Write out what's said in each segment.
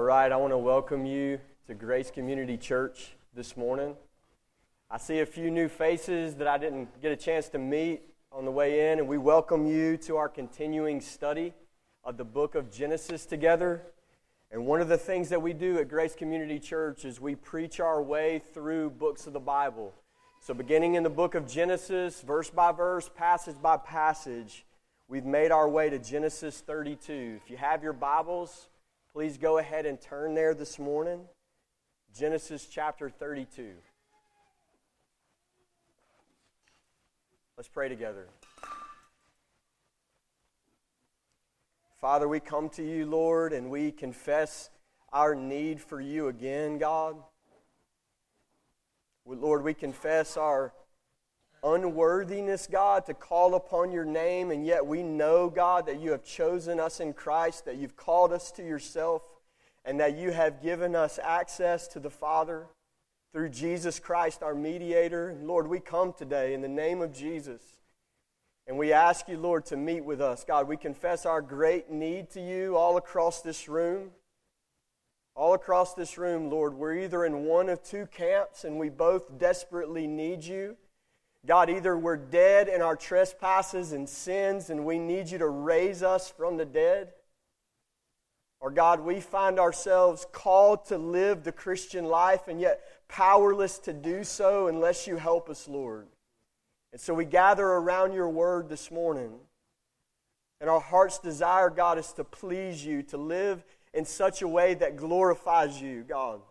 All right, I want to welcome you to Grace Community Church this morning. I see a few new faces that I didn't get a chance to meet on the way in, and we welcome you to our continuing study of the book of Genesis together. And one of the things that we do at Grace Community Church is we preach our way through books of the Bible. So, beginning in the book of Genesis, verse by verse, passage by passage, we've made our way to Genesis 32. If you have your Bibles, Please go ahead and turn there this morning. Genesis chapter 32. Let's pray together. Father, we come to you, Lord, and we confess our need for you again, God. Lord, we confess our unworthiness, God, to call upon your name, and yet we know, God, that you have chosen us in Christ, that you've called us to yourself, and that you have given us access to the Father through Jesus Christ, our mediator. Lord, we come today in the name of Jesus. And we ask you, Lord, to meet with us. God, we confess our great need to you all across this room. All across this room, Lord, we're either in one of two camps and we both desperately need you God, either we're dead in our trespasses and sins and we need you to raise us from the dead, or God, we find ourselves called to live the Christian life and yet powerless to do so unless you help us, Lord. And so we gather around your word this morning. And our heart's desire, God, is to please you, to live in such a way that glorifies you, God.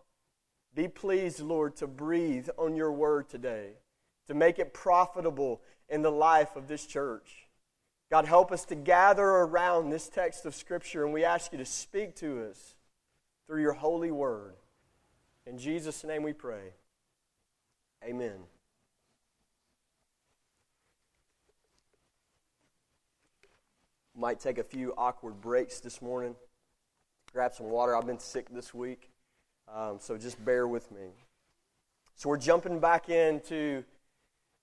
Be pleased, Lord, to breathe on your word today to make it profitable in the life of this church. God, help us to gather around this text of Scripture, and we ask you to speak to us through your holy word. In Jesus' name we pray. Amen. Might take a few awkward breaks this morning. Grab some water. I've been sick this week, um, so just bear with me. So we're jumping back into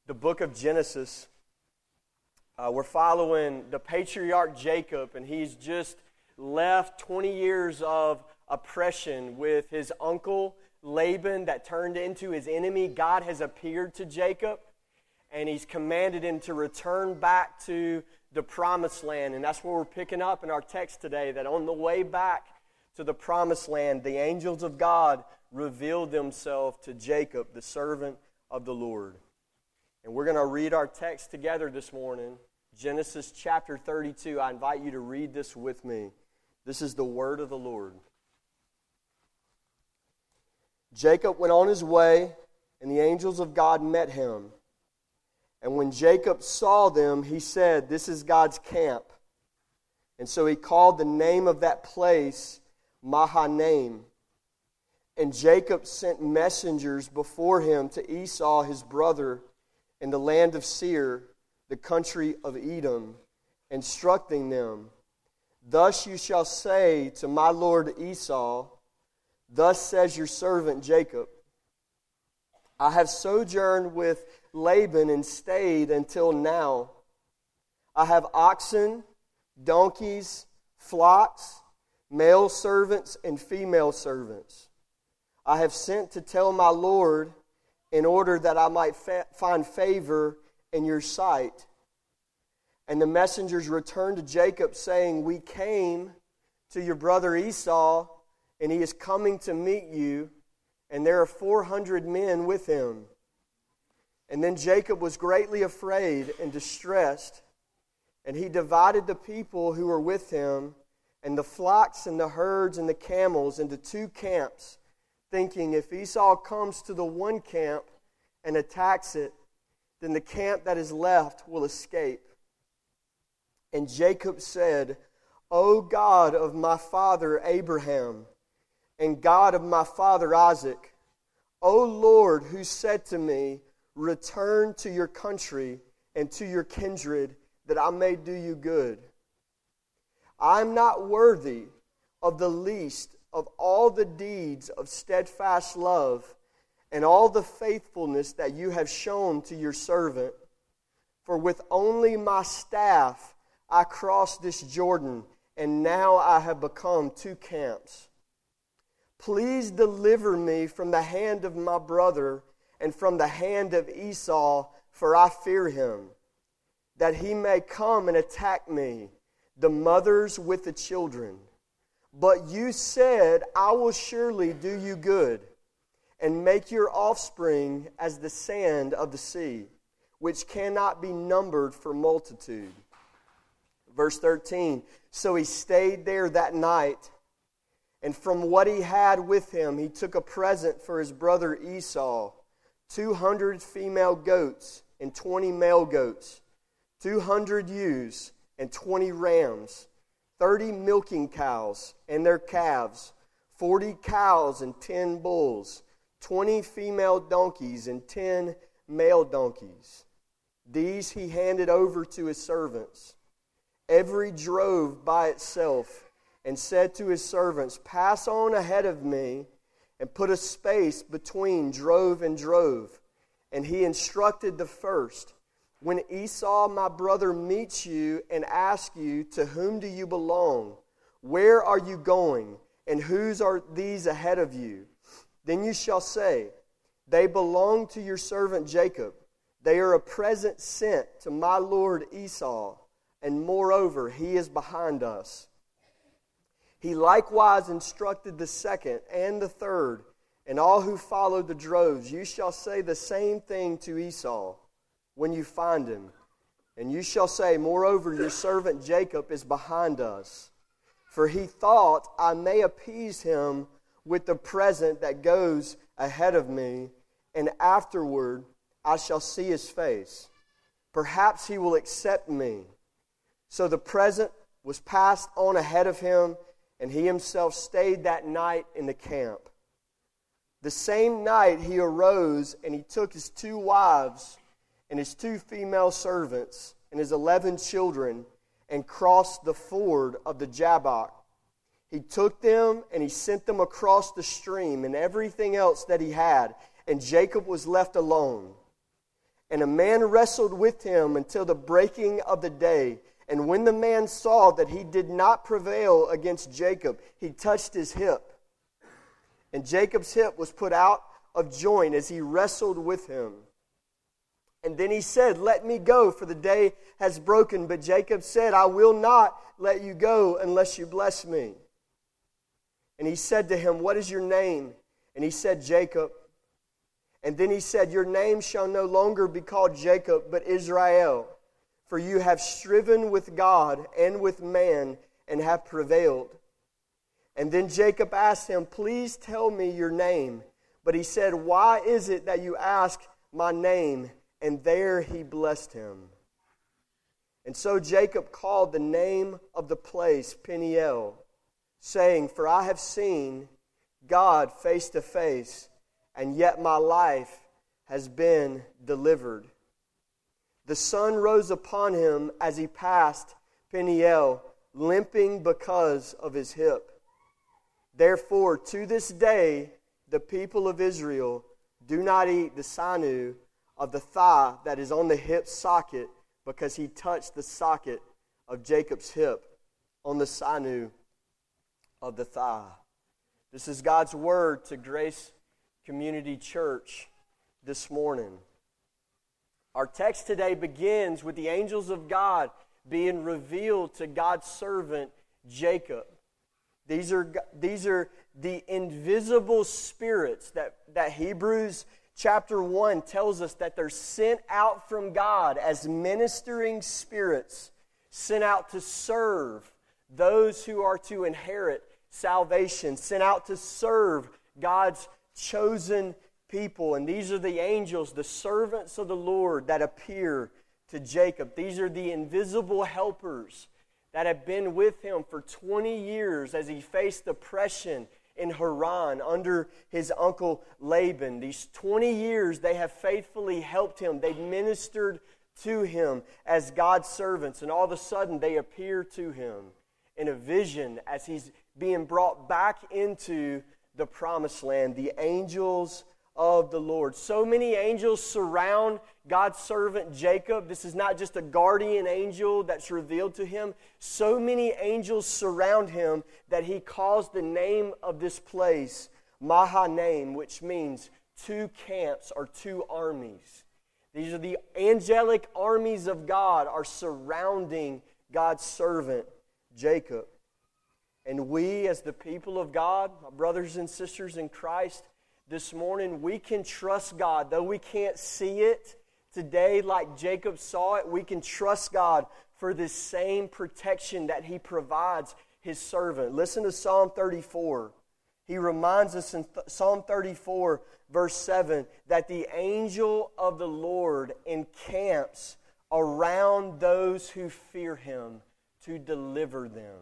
the book of Genesis. Uh, we're following the patriarch Jacob, and he's just left 20 years of oppression with his uncle Laban that turned into his enemy. God has appeared to Jacob, and he's commanded him to return back to the promised land. And that's where we're picking up in our text today that on the way back to the promised land, the angels of God revealed themselves to Jacob, the servant of the Lord. And we're going to read our text together this morning Genesis chapter 32. I invite you to read this with me. This is the word of the Lord. Jacob went on his way, and the angels of God met him. And when Jacob saw them, he said, This is God's camp. And so he called the name of that place Mahanaim. And Jacob sent messengers before him to Esau, his brother in the land of Seir, the country of Edom, instructing them, Thus you shall say to my lord Esau, Thus says your servant Jacob, I have sojourned with Laban and stayed until now. I have oxen, donkeys, flocks, male servants, and female servants. I have sent to tell my Lord, in order that I might fa- find favor in your sight. And the messengers returned to Jacob, saying, We came to your brother Esau, and he is coming to meet you, and there are 400 men with him. And then Jacob was greatly afraid and distressed, and he divided the people who were with him, and the flocks and the herds and the camels into two camps thinking if Esau comes to the one camp and attacks it, then the camp that is left will escape. And Jacob said, O God of my father Abraham, and God of my father Isaac, O Lord, who said to me, Return to your country and to your kindred, that I may do you good. I am not worthy of the least of all the deeds of steadfast love and all the faithfulness that you have shown to your servant. For with only my staff I crossed this Jordan, and now I have become two camps. Please deliver me from the hand of my brother and from the hand of Esau, for I fear him, that he may come and attack me, the mothers with the children. But you said, I will surely do you good, and make your offspring as the sand of the sea, which cannot be numbered for multitude. Verse 13 So he stayed there that night and from what he had with him, he took a present for his brother Esau 200 female goats and 20 male goats, 200 ewes and 20 rams, 30 milking cows and their calves, 40 cows and 10 bulls, 20 female donkeys and 10 male donkeys. These he handed over to his servants, every drove by itself and said to his servants, Pass on ahead of me and put a space between drove and drove. And he instructed the first, When Esau, my brother, meets you and asks you, To whom do you belong? Where are you going? And whose are these ahead of you? Then you shall say, They belong to your servant Jacob. They are a present sent to my lord Esau, and moreover, he is behind us. He likewise instructed the second and the third, and all who followed the droves. You shall say the same thing to Esau when you find him. And you shall say, Moreover, your servant Jacob is behind us. For he thought, I may appease him with the present that goes ahead of me, and afterward I shall see his face. Perhaps he will accept me. So the present was passed on ahead of him and he himself stayed that night in the camp. The same night he arose and he took his two wives and his two female servants and his eleven children and crossed the ford of the Jabbok. He took them and he sent them across the stream and everything else that he had, and Jacob was left alone. And a man wrestled with him until the breaking of the day. And when the man saw that he did not prevail against Jacob, he touched his hip. And Jacob's hip was put out of joint as he wrestled with him. And then he said, Let me go, for the day has broken. But Jacob said, I will not let you go unless you bless me. And he said to him, What is your name? And he said, Jacob. And then he said, Your name shall no longer be called Jacob, but Israel for you have striven with God and with man and have prevailed. And then Jacob asked him, Please tell me your name. But he said, Why is it that you ask my name? And there he blessed him. And so Jacob called the name of the place Peniel, saying, For I have seen God face to face, and yet my life has been delivered. The sun rose upon him as he passed Peniel, limping because of his hip. Therefore, to this day, the people of Israel do not eat the sinew of the thigh that is on the hip socket because he touched the socket of Jacob's hip on the sinew of the thigh. This is God's word to Grace Community Church this morning. Our text today begins with the angels of God being revealed to God's servant Jacob. These are, these are the invisible spirits that, that Hebrews chapter 1 tells us that they're sent out from God as ministering spirits, sent out to serve those who are to inherit salvation, sent out to serve God's chosen people. And these are the angels, the servants of the Lord that appear to Jacob. These are the invisible helpers that have been with him for 20 years as he faced oppression in Haran under his uncle Laban. These 20 years they have faithfully helped him. They ministered to him as God's servants, and all of a sudden they appear to him in a vision as he's being brought back into the promised land. The angels of the Lord. So many angels surround God's servant Jacob. This is not just a guardian angel that's revealed to him. So many angels surround him that he calls the name of this place Mahanaim, which means two camps or two armies. These are the angelic armies of God are surrounding God's servant Jacob. And we, as the people of God, my brothers and sisters in Christ, this morning, we can trust God. Though we can't see it today like Jacob saw it, we can trust God for this same protection that He provides His servant. Listen to Psalm 34. He reminds us in Psalm 34, verse 7, that the angel of the Lord encamps around those who fear Him to deliver them.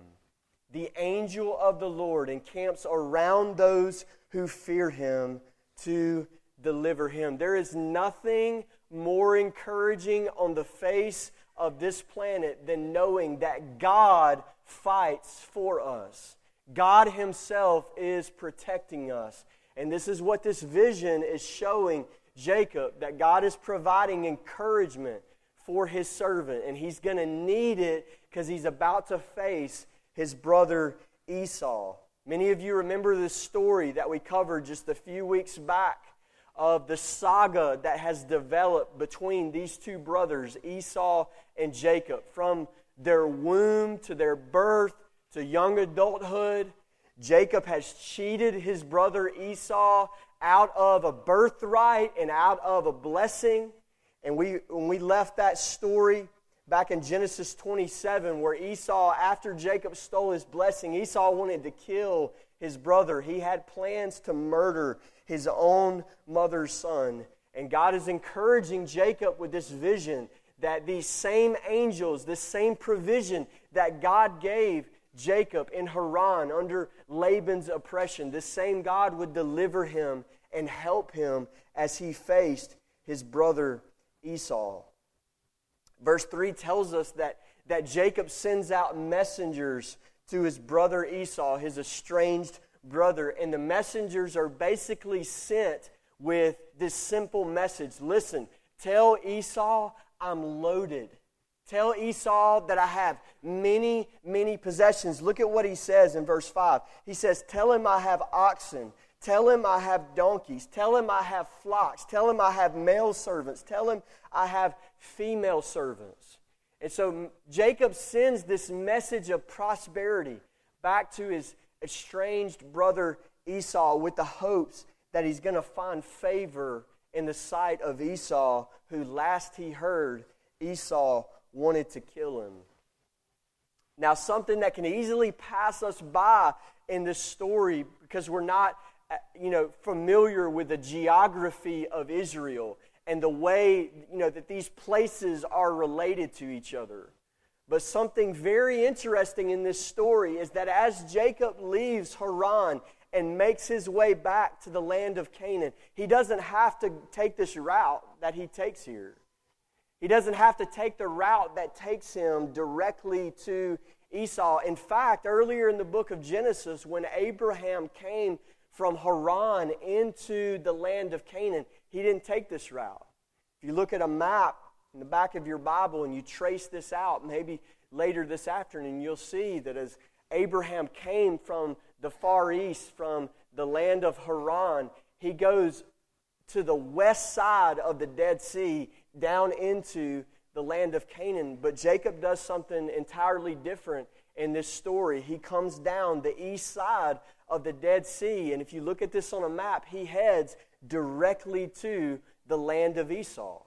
The angel of the Lord encamps around those who fear him to deliver him. There is nothing more encouraging on the face of this planet than knowing that God fights for us. God Himself is protecting us. And this is what this vision is showing Jacob that God is providing encouragement for His servant. And He's going to need it because He's about to face his brother Esau. Many of you remember this story that we covered just a few weeks back of the saga that has developed between these two brothers, Esau and Jacob, from their womb to their birth to young adulthood. Jacob has cheated his brother Esau out of a birthright and out of a blessing. And we, when we left that story back in Genesis 27, where Esau, after Jacob stole his blessing, Esau wanted to kill his brother. He had plans to murder his own mother's son. And God is encouraging Jacob with this vision that these same angels, this same provision that God gave Jacob in Haran under Laban's oppression, this same God would deliver him and help him as he faced his brother Esau. Verse 3 tells us that, that Jacob sends out messengers to his brother Esau, his estranged brother. And the messengers are basically sent with this simple message Listen, tell Esau I'm loaded. Tell Esau that I have many, many possessions. Look at what he says in verse 5. He says, Tell him I have oxen. Tell him I have donkeys. Tell him I have flocks. Tell him I have male servants. Tell him I have female servants. And so Jacob sends this message of prosperity back to his estranged brother Esau with the hopes that he's going to find favor in the sight of Esau, who last he heard Esau wanted to kill him. Now, something that can easily pass us by in this story because we're not Uh, you know, familiar with the geography of Israel and the way you know that these places are related to each other. But something very interesting in this story is that as Jacob leaves Haran and makes his way back to the land of Canaan, he doesn't have to take this route that he takes here. He doesn't have to take the route that takes him directly to Esau. In fact, earlier in the book of Genesis, when Abraham came from Haran into the land of Canaan, he didn't take this route. If you look at a map in the back of your Bible and you trace this out, maybe later this afternoon, you'll see that as Abraham came from the far east, from the land of Haran, he goes to the west side of the Dead Sea down into the land of Canaan. But Jacob does something entirely different in this story. He comes down the east side of the Dead Sea, and if you look at this on a map, he heads directly to the land of Esau.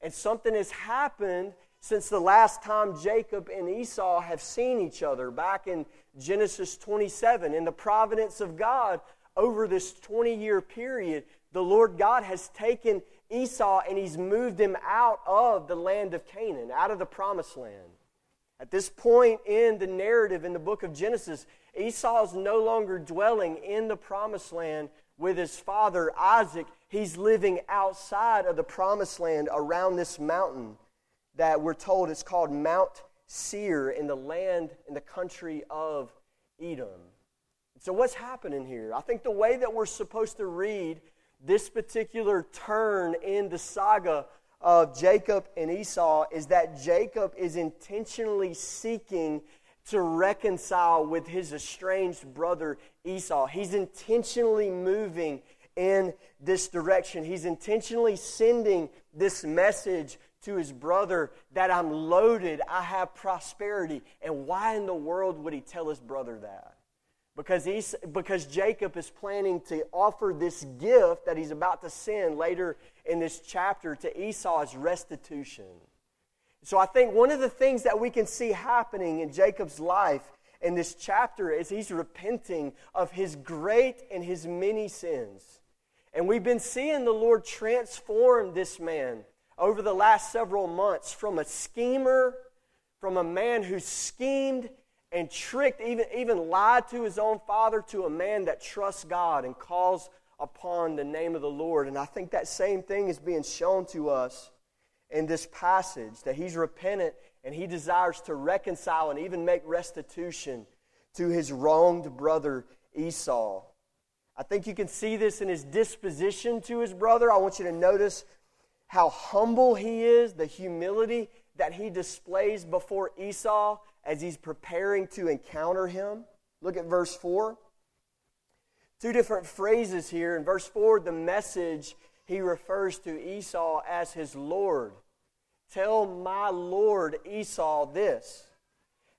And something has happened since the last time Jacob and Esau have seen each other back in Genesis 27. In the providence of God, over this 20 year period, the Lord God has taken Esau and he's moved him out of the land of Canaan, out of the promised land. At this point in the narrative in the book of Genesis, Esau is no longer dwelling in the promised land with his father Isaac. He's living outside of the promised land around this mountain that we're told is called Mount Seir in the land, in the country of Edom. So, what's happening here? I think the way that we're supposed to read this particular turn in the saga of Jacob and Esau is that Jacob is intentionally seeking to reconcile with his estranged brother Esau. He's intentionally moving in this direction. He's intentionally sending this message to his brother that I'm loaded, I have prosperity. And why in the world would he tell his brother that? Because, he's, because Jacob is planning to offer this gift that he's about to send later in this chapter to Esau as restitution. So I think one of the things that we can see happening in Jacob's life in this chapter is he's repenting of his great and his many sins. And we've been seeing the Lord transform this man over the last several months from a schemer, from a man who schemed and tricked, even, even lied to his own father, to a man that trusts God and calls upon the name of the Lord. And I think that same thing is being shown to us in this passage that he's repentant and he desires to reconcile and even make restitution to his wronged brother Esau. I think you can see this in his disposition to his brother. I want you to notice how humble he is, the humility that he displays before Esau as he's preparing to encounter him. Look at verse 4. Two different phrases here. In verse 4, the message he refers to Esau as his Lord. Tell my Lord Esau this.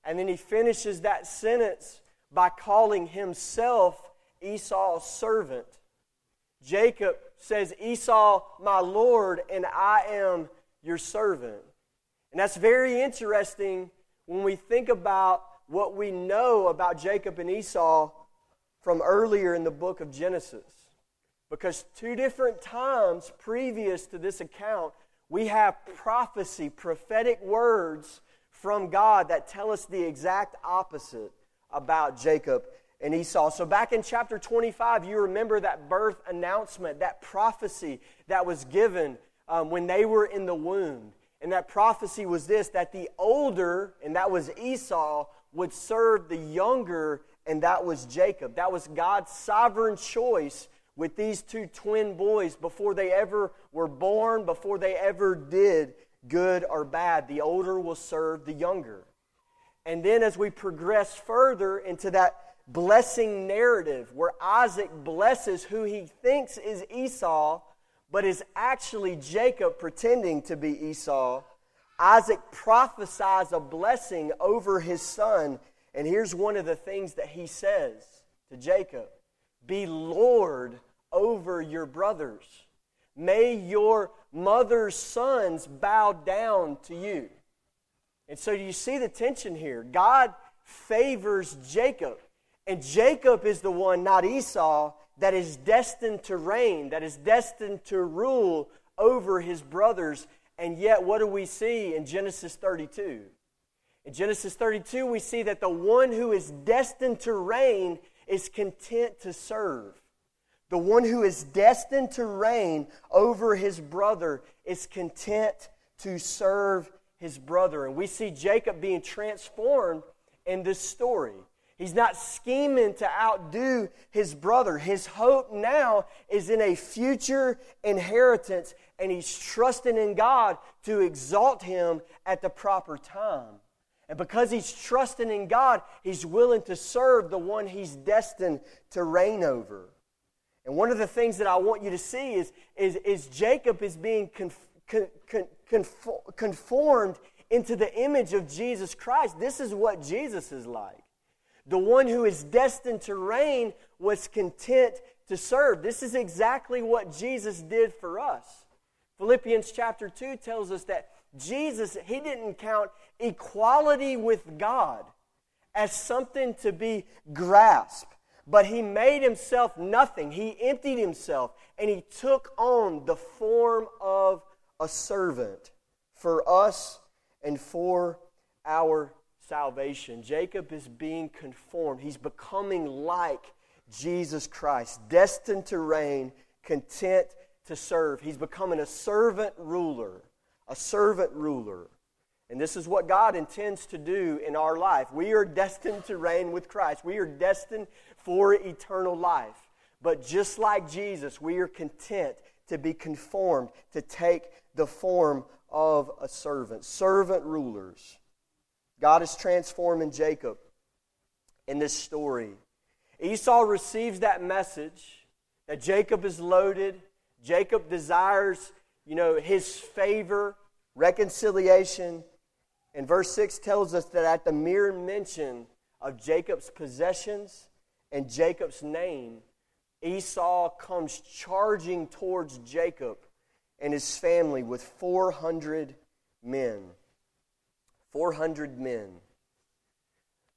And then he finishes that sentence by calling himself Esau's servant. Jacob says, Esau, my Lord, and I am your servant. And that's very interesting when we think about what we know about Jacob and Esau from earlier in the book of Genesis. Because two different times previous to this account, we have prophecy, prophetic words from God that tell us the exact opposite about Jacob and Esau. So, back in chapter 25, you remember that birth announcement, that prophecy that was given um, when they were in the womb. And that prophecy was this that the older, and that was Esau, would serve the younger, and that was Jacob. That was God's sovereign choice with these two twin boys before they ever were born, before they ever did good or bad. The older will serve the younger. And then as we progress further into that blessing narrative where Isaac blesses who he thinks is Esau, but is actually Jacob pretending to be Esau. Isaac prophesies a blessing over his son. And here's one of the things that he says to Jacob Be Lord over your brothers. May your mother's sons bow down to you. And so you see the tension here. God favors Jacob. And Jacob is the one, not Esau, that is destined to reign, that is destined to rule over his brothers. And yet, what do we see in Genesis 32? In Genesis 32, we see that the one who is destined to reign is content to serve. The one who is destined to reign over his brother is content to serve his brother. And we see Jacob being transformed in this story. He's not scheming to outdo his brother. His hope now is in a future inheritance, and he's trusting in God to exalt him at the proper time. And because he's trusting in God, he's willing to serve the one he's destined to reign over. And one of the things that I want you to see is, is, is Jacob is being conf, con, con, conformed into the image of Jesus Christ. This is what Jesus is like. The one who is destined to reign was content to serve. This is exactly what Jesus did for us. Philippians chapter 2 tells us that Jesus, he didn't count equality with God as something to be grasped, but he made himself nothing. He emptied himself and he took on the form of a servant for us and for our salvation. Jacob is being conformed. He's becoming like Jesus Christ, destined to reign, content to serve. He's becoming a servant ruler, a servant ruler. And this is what God intends to do in our life. We are destined to reign with Christ. We are destined for eternal life. But just like Jesus, we are content to be conformed, to take the form of a servant. Servant rulers. God is transforming Jacob in this story. Esau receives that message that Jacob is loaded. Jacob desires, you know, his favor, reconciliation. And verse 6 tells us that at the mere mention of Jacob's possessions and Jacob's name, Esau comes charging towards Jacob and his family with 400 men. 400 men.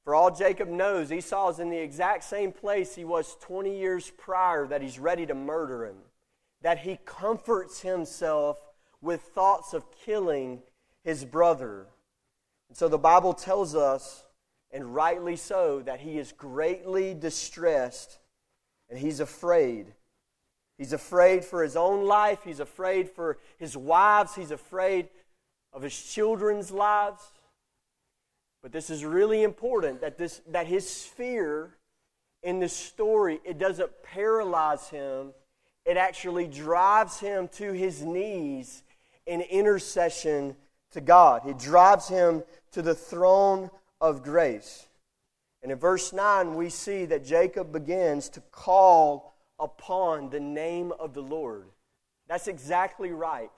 For all Jacob knows, Esau is in the exact same place he was 20 years prior that he's ready to murder him. That he comforts himself with thoughts of killing his brother. And so the Bible tells us, and rightly so, that he is greatly distressed and he's afraid. He's afraid for his own life, he's afraid for his wives, he's afraid of his children's lives. But this is really important that, this, that his fear in this story, it doesn't paralyze him. It actually drives him to his knees in intercession to God. It drives him to the throne of grace. And in verse 9, we see that Jacob begins to call upon the name of the Lord. That's exactly right.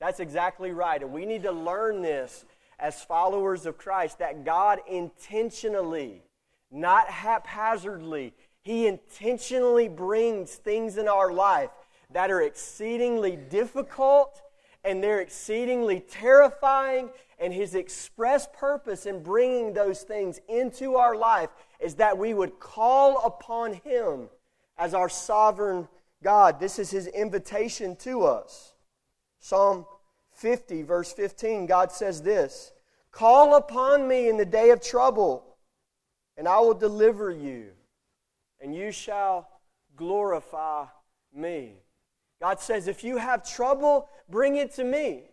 That's exactly right. And we need to learn this as followers of Christ that God intentionally, not haphazardly, He intentionally brings things in our life that are exceedingly difficult and they're exceedingly terrifying. And His express purpose in bringing those things into our life is that we would call upon Him as our sovereign God. This is His invitation to us. Psalm 50, verse 15, God says this Call upon me in the day of trouble, and I will deliver you, and you shall glorify me. God says, If you have trouble, bring it to me.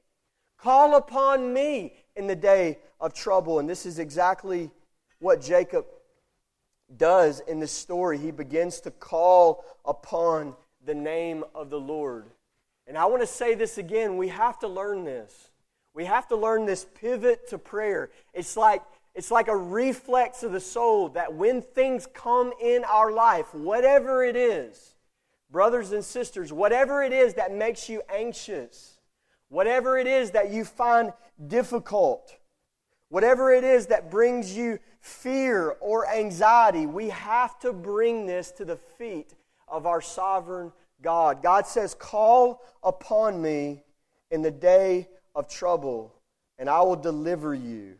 Call upon me in the day of trouble. And this is exactly what Jacob does in this story. He begins to call upon the name of the Lord. And I want to say this again we have to learn this. We have to learn this pivot to prayer. It's like it's like a reflex of the soul that when things come in our life, whatever it is, brothers and sisters, whatever it is that makes you anxious, whatever it is that you find difficult, whatever it is that brings you fear or anxiety, we have to bring this to the feet of our sovereign God. God says, Call upon me in the day of trouble, and I will deliver you.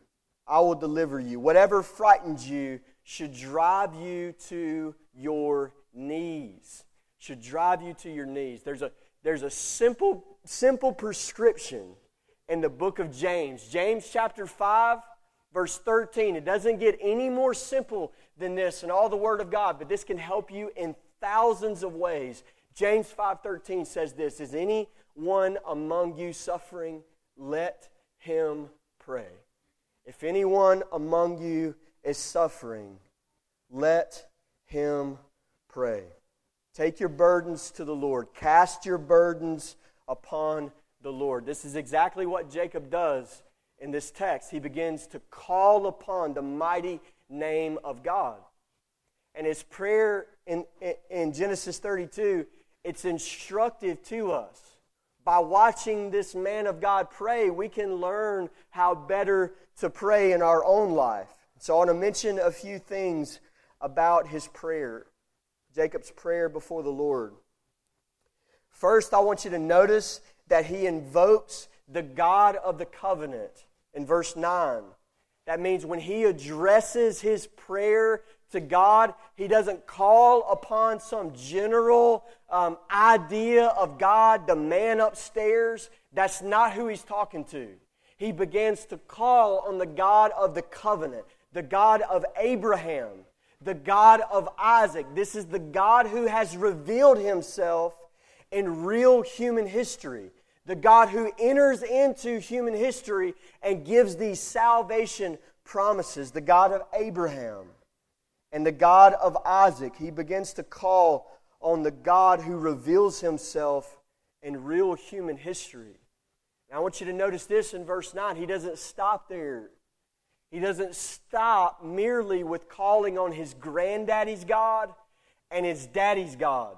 I will deliver you. Whatever frightens you should drive you to your knees. Should drive you to your knees. There's a, there's a simple, simple prescription in the book of James. James chapter 5, verse 13. It doesn't get any more simple than this in all the Word of God, but this can help you in thousands of ways. James 5:13 says this, is anyone among you suffering? Let him pray. If anyone among you is suffering, let him pray. Take your burdens to the Lord. Cast your burdens upon the Lord. This is exactly what Jacob does in this text. He begins to call upon the mighty name of God. And his prayer in, in Genesis 32, it's instructive to us by watching this man of God pray, we can learn how better to pray in our own life. So I want to mention a few things about his prayer, Jacob's prayer before the Lord. First, I want you to notice that he invokes the God of the covenant in verse 9. That means when he addresses his prayer to God. He doesn't call upon some general um, idea of God, the man upstairs. That's not who he's talking to. He begins to call on the God of the covenant, the God of Abraham, the God of Isaac. This is the God who has revealed himself in real human history. The God who enters into human history and gives these salvation promises. The God of Abraham and the God of Isaac. He begins to call on the God who reveals himself in real human history. I want you to notice this in verse 9. He doesn't stop there. He doesn't stop merely with calling on his granddaddy's God and his daddy's God.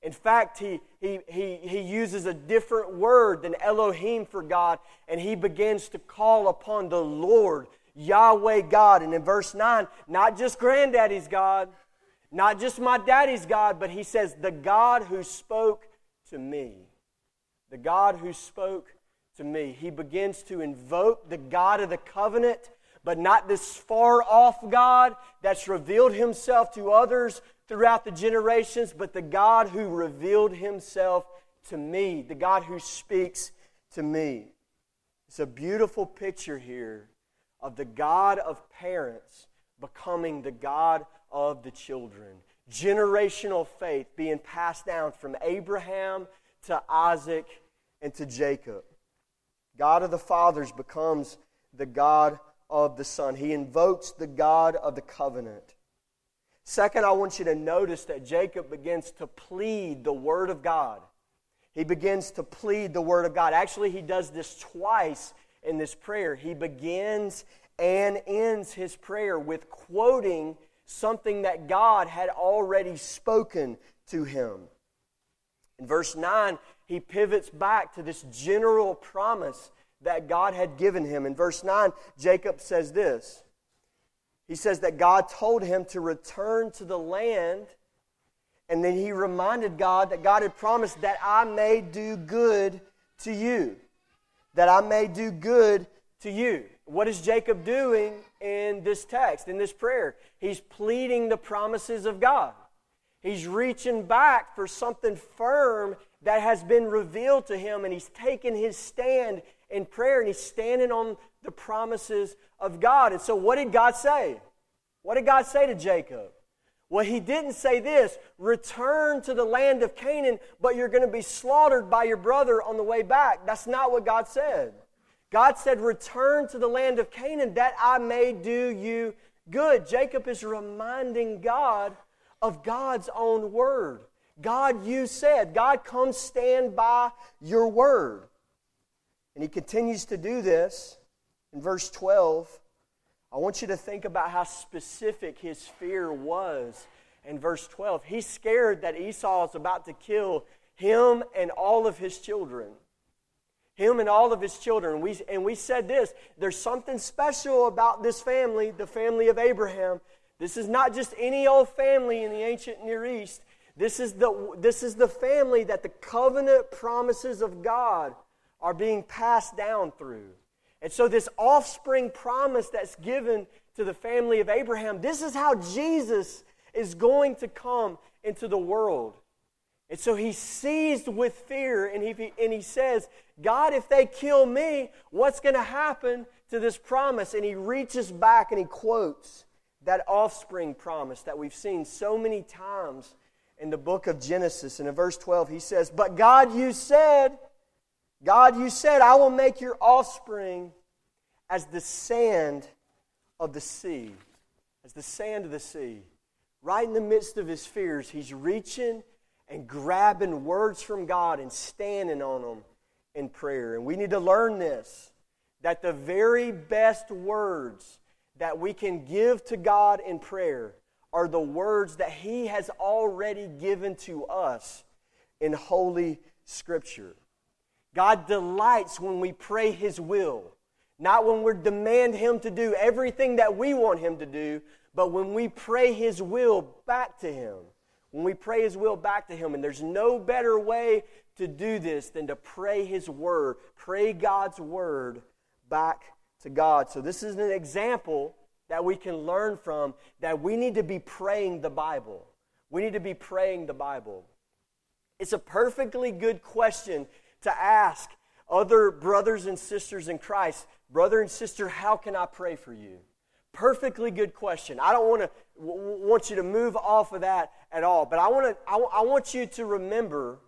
In fact, he, he, he, he uses a different word than Elohim for God, and he begins to call upon the Lord, Yahweh God. And in verse 9, not just granddaddy's God, not just my daddy's God, but he says, the God who spoke to me. The God who spoke to me. He begins to invoke the God of the covenant, but not this far off God that's revealed himself to others throughout the generations, but the God who revealed himself to me, the God who speaks to me. It's a beautiful picture here of the God of parents becoming the God of the children. Generational faith being passed down from Abraham to Isaac and to Jacob. God of the fathers becomes the God of the Son. He invokes the God of the covenant. Second, I want you to notice that Jacob begins to plead the Word of God. He begins to plead the Word of God. Actually, he does this twice in this prayer. He begins and ends his prayer with quoting something that God had already spoken to him. In verse 9, he pivots back to this general promise that God had given him. In verse 9, Jacob says this he says that God told him to return to the land, and then he reminded God that God had promised that I may do good to you. That I may do good to you. What is Jacob doing in this text, in this prayer? He's pleading the promises of God. He's reaching back for something firm that has been revealed to him, and he's taken his stand in prayer and he's standing on the promises of God. And so, what did God say? What did God say to Jacob? Well, he didn't say this return to the land of Canaan, but you're going to be slaughtered by your brother on the way back. That's not what God said. God said, return to the land of Canaan that I may do you good. Jacob is reminding God of God's own word. God, you said, God, come stand by your word. And he continues to do this in verse 12. I want you to think about how specific his fear was in verse 12. He's scared that Esau is about to kill him and all of his children. Him and all of his children. We, and we said this there's something special about this family, the family of Abraham. This is not just any old family in the ancient Near East. This is the, this is the family that the covenant promises of God are being passed down through. And so, this offspring promise that's given to the family of Abraham, this is how Jesus is going to come into the world. And so he's seized with fear and he, and he says, God, if they kill me, what's going to happen to this promise? And he reaches back and he quotes that offspring promise that we've seen so many times in the book of Genesis. And in verse 12, he says, But God, you said, God, you said, I will make your offspring as the sand of the sea. As the sand of the sea. Right in the midst of his fears, he's reaching and grabbing words from God and standing on them in prayer. And we need to learn this that the very best words that we can give to God in prayer are the words that He has already given to us in Holy Scripture. God delights when we pray His will, not when we demand Him to do everything that we want Him to do, but when we pray His will back to Him. When we pray His will back to Him. And there's no better way to do this than to pray His Word, pray God's Word back to God. So, this is an example that we can learn from that we need to be praying the Bible. We need to be praying the Bible. It's a perfectly good question to ask other brothers and sisters in Christ, brother and sister, how can I pray for you? Perfectly good question. I don't want to w- want you to move off of that at all, but I want to I, w- I want you to remember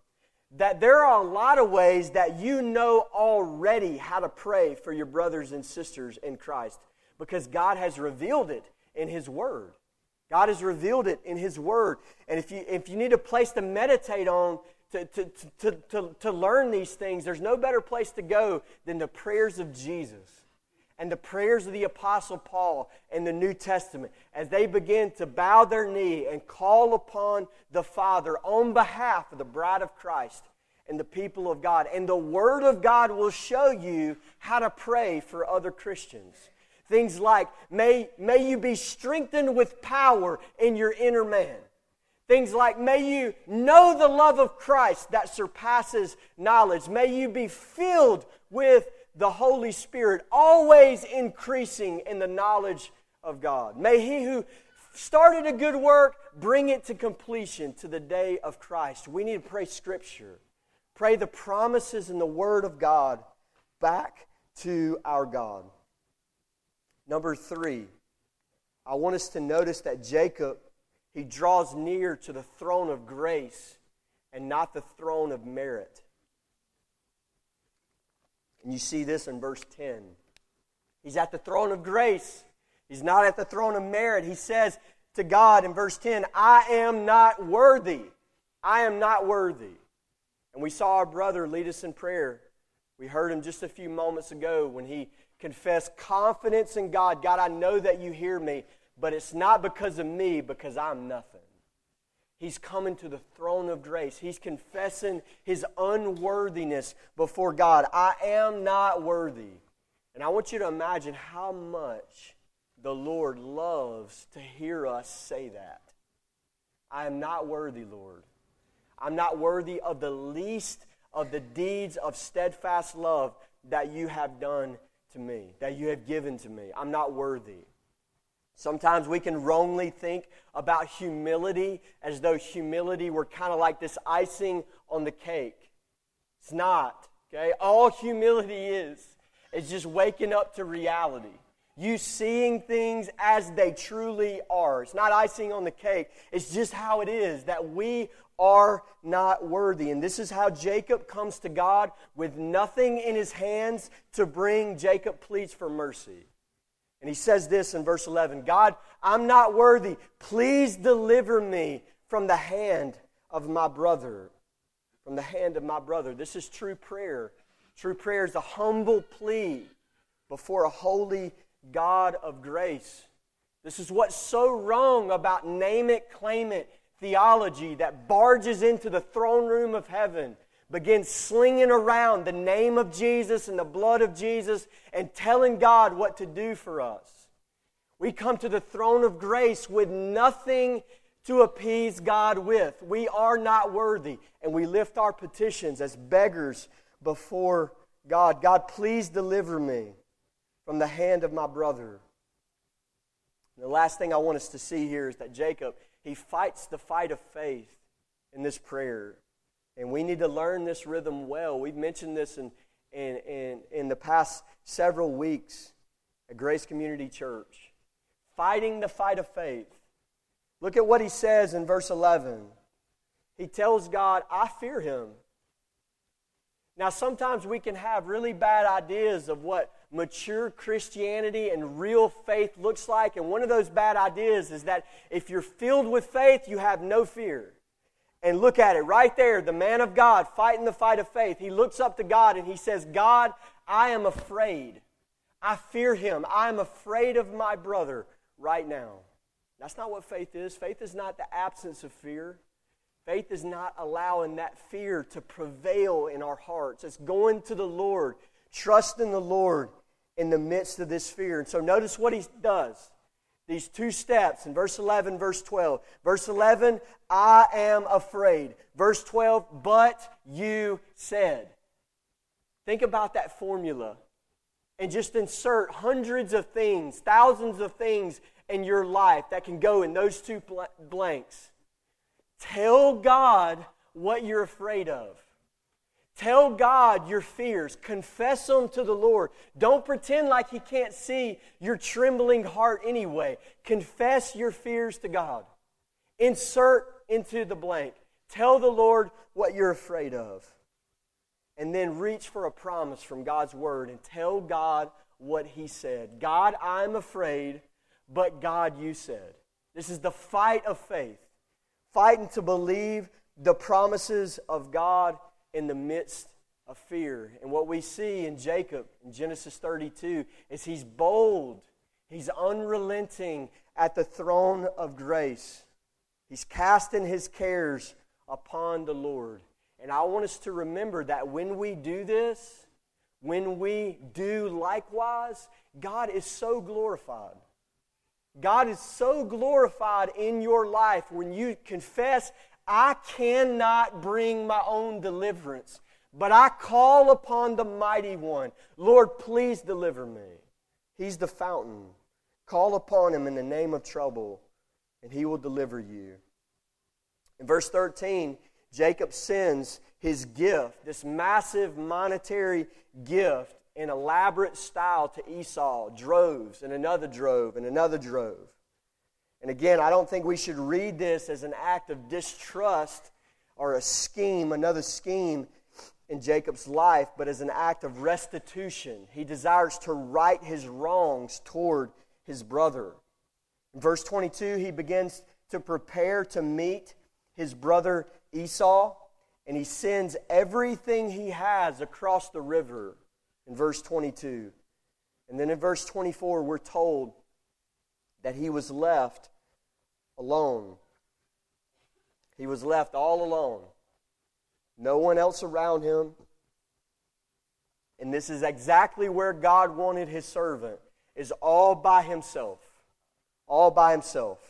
that there are a lot of ways that you know already how to pray for your brothers and sisters in Christ because God has revealed it in His Word. God has revealed it in His Word. And if you, if you need a place to meditate on, to, to, to, to, to learn these things, there's no better place to go than the prayers of Jesus and the prayers of the Apostle Paul in the New Testament as they begin to bow their knee and call upon the Father on behalf of the bride of Christ and the people of God. And the Word of God will show you how to pray for other Christians. Things like, may, may you be strengthened with power in your inner man. Things like, may you know the love of Christ that surpasses knowledge. May you be filled with the Holy Spirit, always increasing in the knowledge of God. May he who started a good work bring it to completion to the day of Christ. We need to pray Scripture, pray the promises and the Word of God back to our God. Number three, I want us to notice that Jacob, he draws near to the throne of grace and not the throne of merit. And you see this in verse 10. He's at the throne of grace. He's not at the throne of merit. He says to God in verse 10, I am not worthy. I am not worthy. And we saw our brother lead us in prayer. We heard him just a few moments ago when he confessed confidence in God. God, I know that you hear me, but it's not because of me, because I'm nothing. He's coming to the throne of grace. He's confessing his unworthiness before God. I am not worthy. And I want you to imagine how much the Lord loves to hear us say that. I am not worthy, Lord. I'm not worthy of the least of the deeds of steadfast love that you have done to me, that you have given to me. I'm not worthy. Sometimes we can wrongly think about humility as though humility were kind of like this icing on the cake. It's not, okay? All humility is is just waking up to reality. You seeing things as they truly are. It's not icing on the cake. It's just how it is that we are not worthy. And this is how Jacob comes to God with nothing in his hands to bring. Jacob pleads for mercy. And he says this in verse 11 God, I'm not worthy. Please deliver me from the hand of my brother. From the hand of my brother. This is true prayer. True prayer is a humble plea before a holy God of grace. This is what's so wrong about name it, claim it theology that barges into the throne room of heaven begin slinging around the name of Jesus and the blood of Jesus and telling God what to do for us. We come to the throne of grace with nothing to appease God with. We are not worthy, and we lift our petitions as beggars before God. God, please deliver me from the hand of my brother. And the last thing I want us to see here is that Jacob, he fights the fight of faith in this prayer. And we need to learn this rhythm well. We've mentioned this in, in, in, in the past several weeks at Grace Community Church. Fighting the fight of faith. Look at what he says in verse 11. He tells God, I fear him. Now, sometimes we can have really bad ideas of what mature Christianity and real faith looks like. And one of those bad ideas is that if you're filled with faith, you have no fear. And look at it right there, the man of God fighting the fight of faith. He looks up to God and he says, God, I am afraid. I fear him. I am afraid of my brother right now. That's not what faith is. Faith is not the absence of fear. Faith is not allowing that fear to prevail in our hearts. It's going to the Lord, trusting the Lord in the midst of this fear. And so notice what he does these two steps in verse 11, verse 12. Verse 11, I am afraid. Verse 12, but you said. Think about that formula and just insert hundreds of things, thousands of things in your life that can go in those two blanks. Tell God what you're afraid of. Tell God your fears. Confess them to the Lord. Don't pretend like He can't see your trembling heart anyway. Confess your fears to God. Insert into the blank. Tell the Lord what you're afraid of. And then reach for a promise from God's Word and tell God what He said. God, I'm afraid, but God, you said. This is the fight of faith, fighting to believe the promises of God in the midst of fear. And what we see in Jacob in Genesis 32 is he's bold, he's unrelenting at the throne of grace. He's casting his cares upon the Lord. And I want us to remember that when we do this, when we do likewise, God is so glorified. God is so glorified in your life when you confess, I cannot bring my own deliverance, but I call upon the mighty one. Lord, please deliver me. He's the fountain. Call upon him in the name of trouble, and he will deliver you. In verse 13, Jacob sends his gift, this massive monetary gift, in elaborate style to Esau, droves and another drove and another drove. And again, I don't think we should read this as an act of distrust or a scheme, another scheme in Jacob's life, but as an act of restitution. He desires to right his wrongs toward his brother. In verse 22, he begins to prepare to meet his brother Esau, and he sends everything he has across the river in verse 22. And then in verse 24, we're told that he was left alone. He was left all alone. No one else around him. And this is exactly where God wanted his servant, is all by himself. All by himself.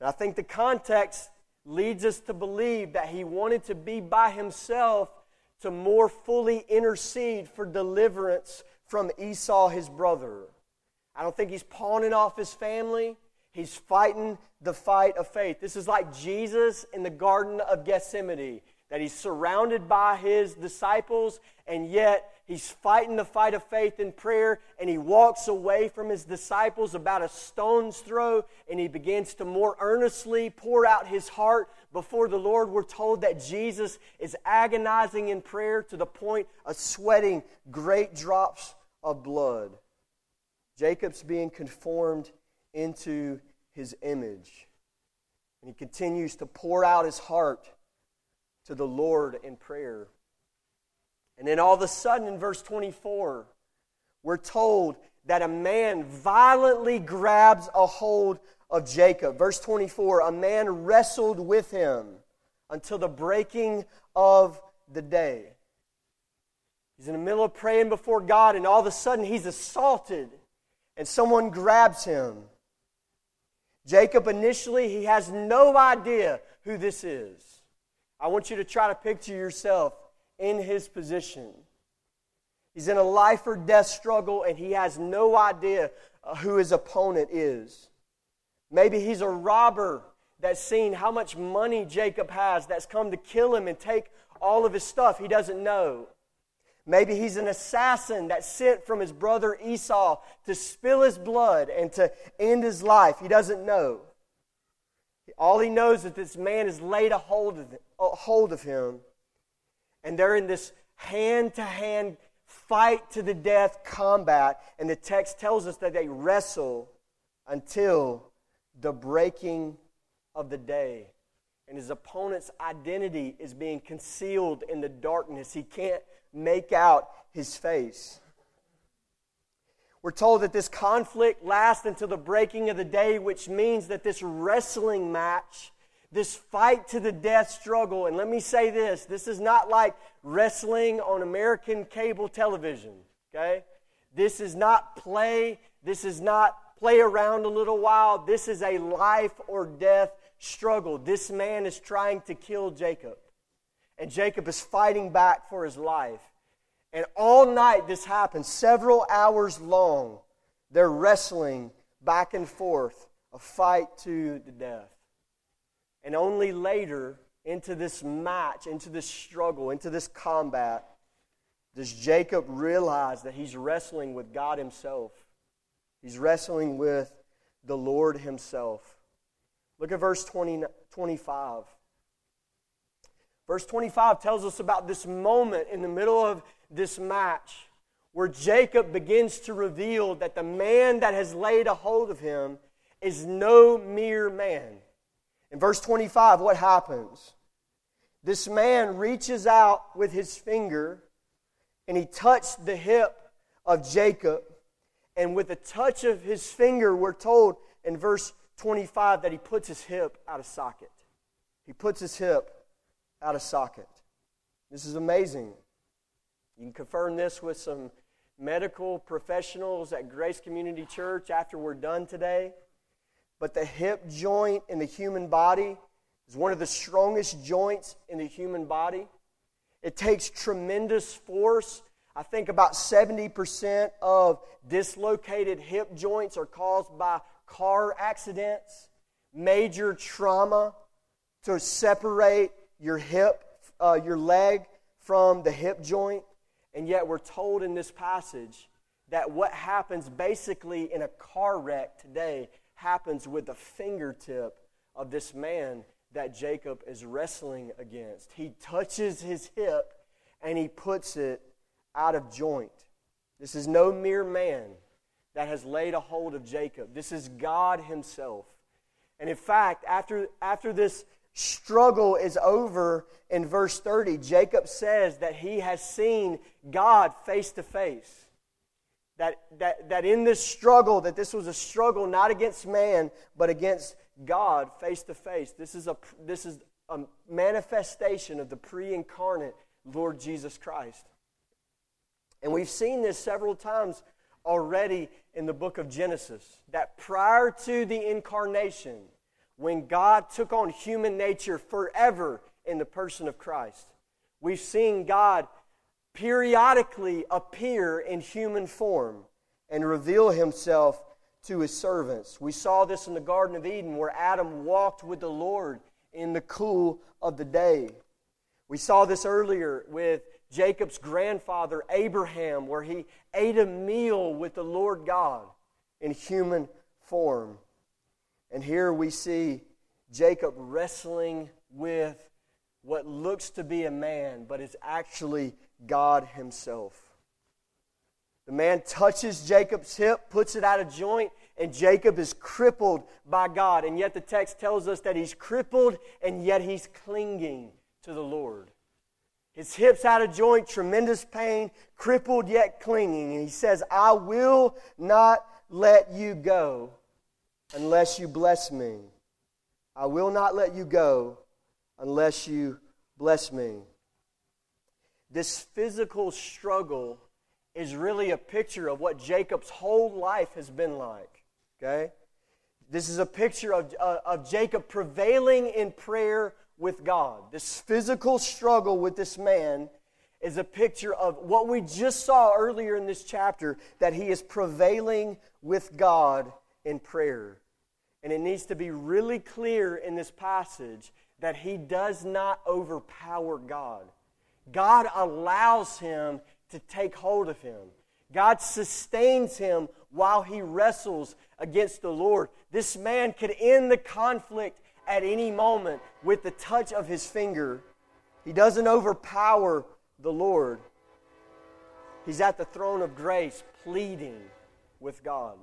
And I think the context leads us to believe that he wanted to be by himself to more fully intercede for deliverance from Esau, his brother. I don't think he's pawning off his family. He's fighting the fight of faith. This is like Jesus in the Garden of Gethsemane, that he's surrounded by his disciples, and yet he's fighting the fight of faith in prayer, and he walks away from his disciples about a stone's throw, and he begins to more earnestly pour out his heart before the Lord, we're told that Jesus is agonizing in prayer to the point of sweating great drops of blood. Jacob's being conformed into his image. And he continues to pour out his heart to the Lord in prayer. And then all of a sudden, in verse 24, we're told that a man violently grabs a hold of Jacob. Verse 24 A man wrestled with him until the breaking of the day. He's in the middle of praying before God, and all of a sudden he's assaulted, and someone grabs him. Jacob initially, he has no idea who this is. I want you to try to picture yourself in his position. He's in a life or death struggle, and he has no idea uh, who his opponent is. Maybe he's a robber that's seen how much money Jacob has that's come to kill him and take all of his stuff. He doesn't know. Maybe he's an assassin that's sent from his brother Esau to spill his blood and to end his life. He doesn't know. All he knows is that this man has laid a hold of, a hold of him, and they're in this hand to hand fight to the death combat. And the text tells us that they wrestle until the breaking of the day. And his opponent's identity is being concealed in the darkness. He can't make out his face. We're told that this conflict lasts until the breaking of the day, which means that this wrestling match, this fight to the death struggle, and let me say this this is not like wrestling on American cable television, okay? This is not play, this is not play around a little while. This is a life or death struggle. This man is trying to kill Jacob, and Jacob is fighting back for his life. And all night this happens, several hours long. They're wrestling back and forth, a fight to the death. And only later, into this match, into this struggle, into this combat, does Jacob realize that he's wrestling with God Himself. He's wrestling with the Lord Himself. Look at verse 20, 25. Verse 25 tells us about this moment in the middle of this match where Jacob begins to reveal that the man that has laid a hold of him is no mere man. In verse 25, what happens? This man reaches out with his finger and he touched the hip of Jacob. And with a touch of his finger, we're told in verse 25 that he puts his hip out of socket. He puts his hip out of socket. This is amazing. You can confirm this with some medical professionals at Grace Community Church after we're done today. But the hip joint in the human body is one of the strongest joints in the human body. It takes tremendous force. I think about 70% of dislocated hip joints are caused by car accidents, major trauma to separate your hip, uh, your leg from the hip joint. And yet, we're told in this passage that what happens basically in a car wreck today happens with the fingertip of this man that Jacob is wrestling against. He touches his hip and he puts it out of joint. This is no mere man that has laid a hold of Jacob. This is God Himself. And in fact, after, after this struggle is over in verse 30, Jacob says that he has seen God face to face. That, that, that in this struggle, that this was a struggle not against man, but against God face to face. This is a, this is a manifestation of the pre incarnate Lord Jesus Christ. And we've seen this several times already in the book of Genesis that prior to the incarnation, when God took on human nature forever in the person of Christ, we've seen God periodically appear in human form and reveal himself to his servants. We saw this in the Garden of Eden where Adam walked with the Lord in the cool of the day. We saw this earlier with Jacob's grandfather, Abraham, where he ate a meal with the Lord God in human form. And here we see Jacob wrestling with what looks to be a man, but is actually God Himself. The man touches Jacob's hip, puts it out of joint, and Jacob is crippled by God. And yet the text tells us that he's crippled and yet he's clinging to the Lord. His hips out of joint, tremendous pain, crippled yet clinging. And he says, I will not let you go unless you bless me. I will not let you go unless you bless me. This physical struggle is really a picture of what Jacob's whole life has been like. Okay? This is a picture of, uh, of Jacob prevailing in prayer with God. This physical struggle with this man is a picture of what we just saw earlier in this chapter that he is prevailing with God in prayer. And it needs to be really clear in this passage that he does not overpower God. God allows him to take hold of him. God sustains him while he wrestles against the Lord. This man could end the conflict at any moment with the touch of his finger. He doesn't overpower the Lord. He's at the throne of grace pleading with God.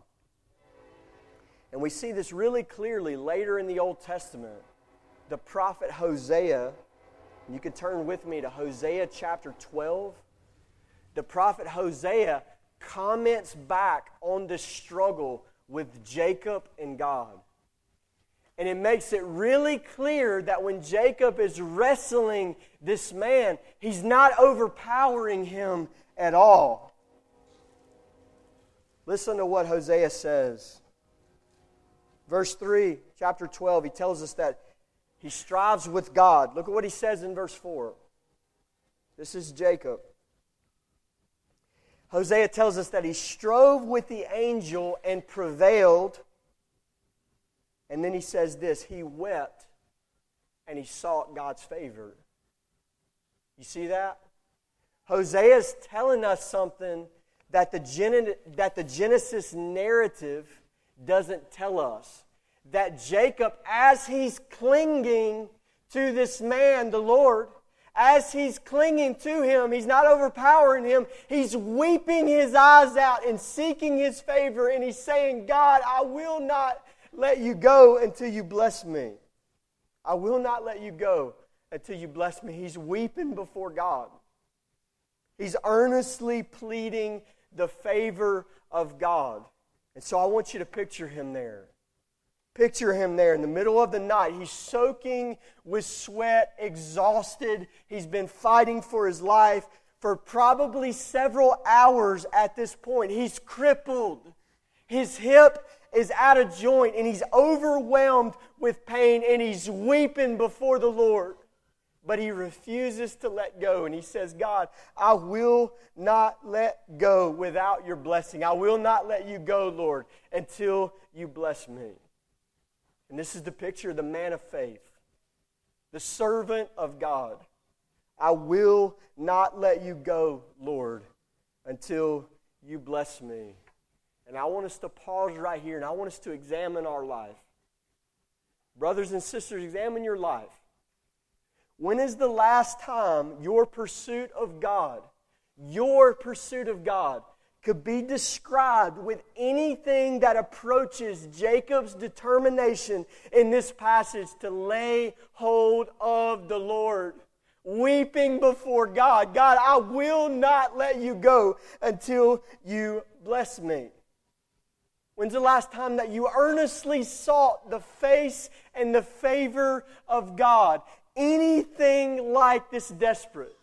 And we see this really clearly later in the Old Testament. The prophet Hosea, you can turn with me to Hosea chapter 12. The prophet Hosea comments back on the struggle with Jacob and God. And it makes it really clear that when Jacob is wrestling this man, he's not overpowering him at all. Listen to what Hosea says. Verse 3, chapter 12, he tells us that he strives with God. Look at what he says in verse 4. This is Jacob. Hosea tells us that he strove with the angel and prevailed. And then he says this He wept and he sought God's favor. You see that? Hosea is telling us something that the, Gen- that the Genesis narrative doesn't tell us. That Jacob, as he's clinging to this man, the Lord, as he's clinging to him, he's not overpowering him. He's weeping his eyes out and seeking his favor, and he's saying, God, I will not let you go until you bless me. I will not let you go until you bless me. He's weeping before God. He's earnestly pleading the favor of God. And so I want you to picture him there. Picture him there in the middle of the night. He's soaking with sweat, exhausted. He's been fighting for his life for probably several hours at this point. He's crippled. His hip is out of joint and he's overwhelmed with pain and he's weeping before the Lord. But he refuses to let go and he says, God, I will not let go without your blessing. I will not let you go, Lord, until you bless me. And this is the picture of the man of faith, the servant of God. I will not let you go, Lord, until you bless me. And I want us to pause right here and I want us to examine our life. Brothers and sisters, examine your life. When is the last time your pursuit of God, your pursuit of God, could be described with anything that approaches Jacob's determination in this passage to lay hold of the Lord? Weeping before God. God, I will not let you go until you bless me. When's the last time that you earnestly sought the face and the favor of God? Anything like this desperate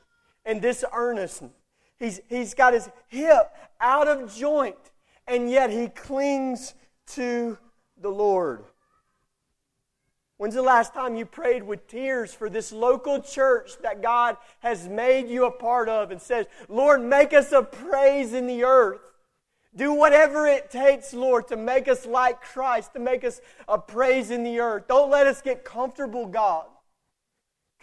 and this earnest. He's, he's got his hip out of joint, and yet he clings to the Lord. When's the last time you prayed with tears for this local church that God has made you a part of and says, Lord, make us a praise in the earth? Do whatever it takes, Lord, to make us like Christ, to make us a praise in the earth. Don't let us get comfortable, God.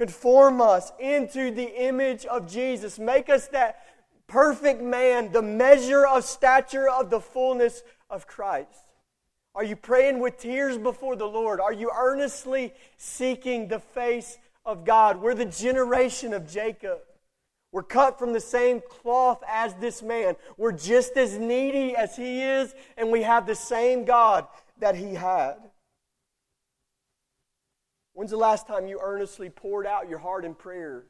Conform us into the image of Jesus. Make us that perfect man, the measure of stature of the fullness of Christ. Are you praying with tears before the Lord? Are you earnestly seeking the face of God? We're the generation of Jacob. We're cut from the same cloth as this man. We're just as needy as he is, and we have the same God that he had. When's the last time you earnestly poured out your heart in prayer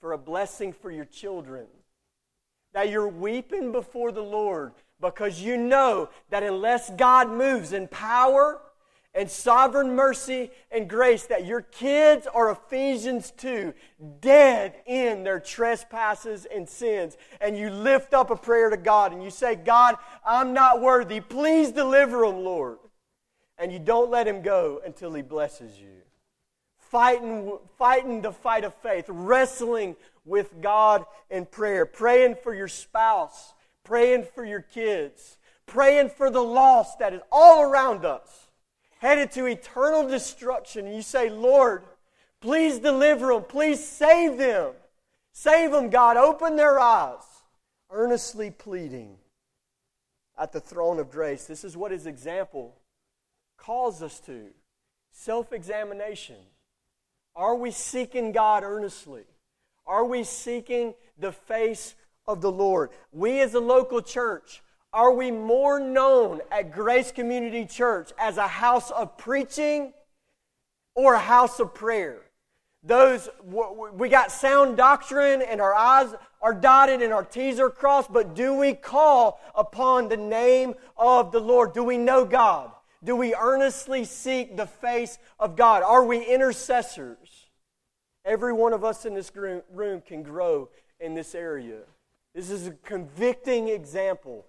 for a blessing for your children? That you're weeping before the Lord because you know that unless God moves in power, and sovereign mercy and grace that your kids are Ephesians 2, dead in their trespasses and sins. And you lift up a prayer to God and you say, God, I'm not worthy. Please deliver them, Lord. And you don't let him go until he blesses you. Fighting, fighting the fight of faith, wrestling with God in prayer, praying for your spouse, praying for your kids, praying for the lost that is all around us headed to eternal destruction, and you say, Lord, please deliver them, please save them. Save them, God. Open their eyes. Earnestly pleading at the throne of grace. This is what his example calls us to self examination. Are we seeking God earnestly? Are we seeking the face of the Lord? We as a local church, are we more known at Grace Community Church as a house of preaching or a house of prayer? Those, we got sound doctrine and our I's are dotted and our T's are crossed, but do we call upon the name of the Lord? Do we know God? Do we earnestly seek the face of God? Are we intercessors? Every one of us in this room can grow in this area. This is a convicting example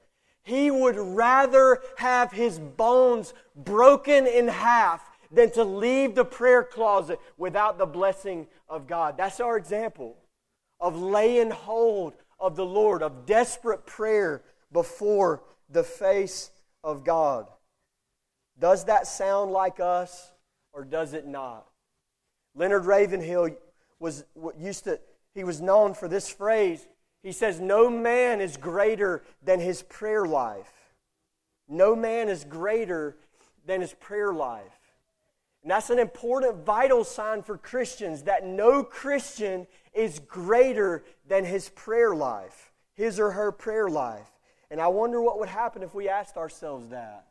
he would rather have his bones broken in half than to leave the prayer closet without the blessing of God. That's our example of laying hold of the Lord, of desperate prayer before the face of God. Does that sound like us or does it not? Leonard Ravenhill was used to he was known for this phrase he says, No man is greater than his prayer life. No man is greater than his prayer life. And that's an important, vital sign for Christians that no Christian is greater than his prayer life, his or her prayer life. And I wonder what would happen if we asked ourselves that.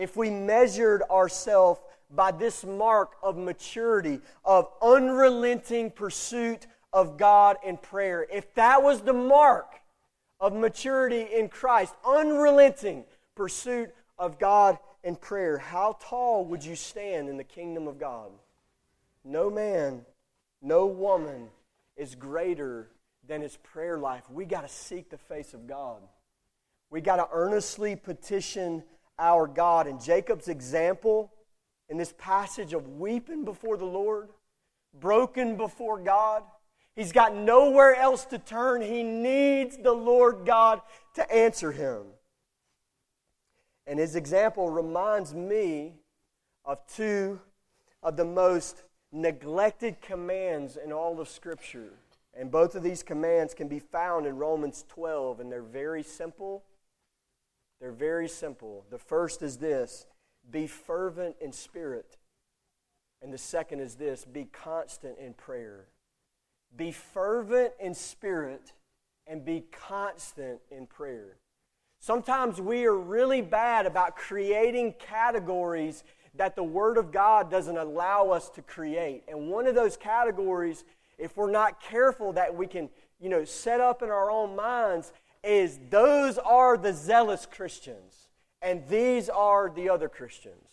If we measured ourselves by this mark of maturity, of unrelenting pursuit of God in prayer, if that was the mark of maturity in Christ, unrelenting pursuit of God in prayer, how tall would you stand in the kingdom of God? No man, no woman is greater than his prayer life. We got to seek the face of God. We got to earnestly petition our God. And Jacob's example in this passage of weeping before the Lord, broken before God, he's got nowhere else to turn. He needs the Lord God to answer him. And his example reminds me of two of the most neglected commands in all of Scripture. And both of these commands can be found in Romans 12, and they're very simple. They're very simple. The first is this be fervent in spirit. And the second is this be constant in prayer. Be fervent in spirit and be constant in prayer. Sometimes we are really bad about creating categories that the Word of God doesn't allow us to create. And one of those categories, if we're not careful, that we can, you know, set up in our own minds is those are the zealous Christians, and these are the other Christians.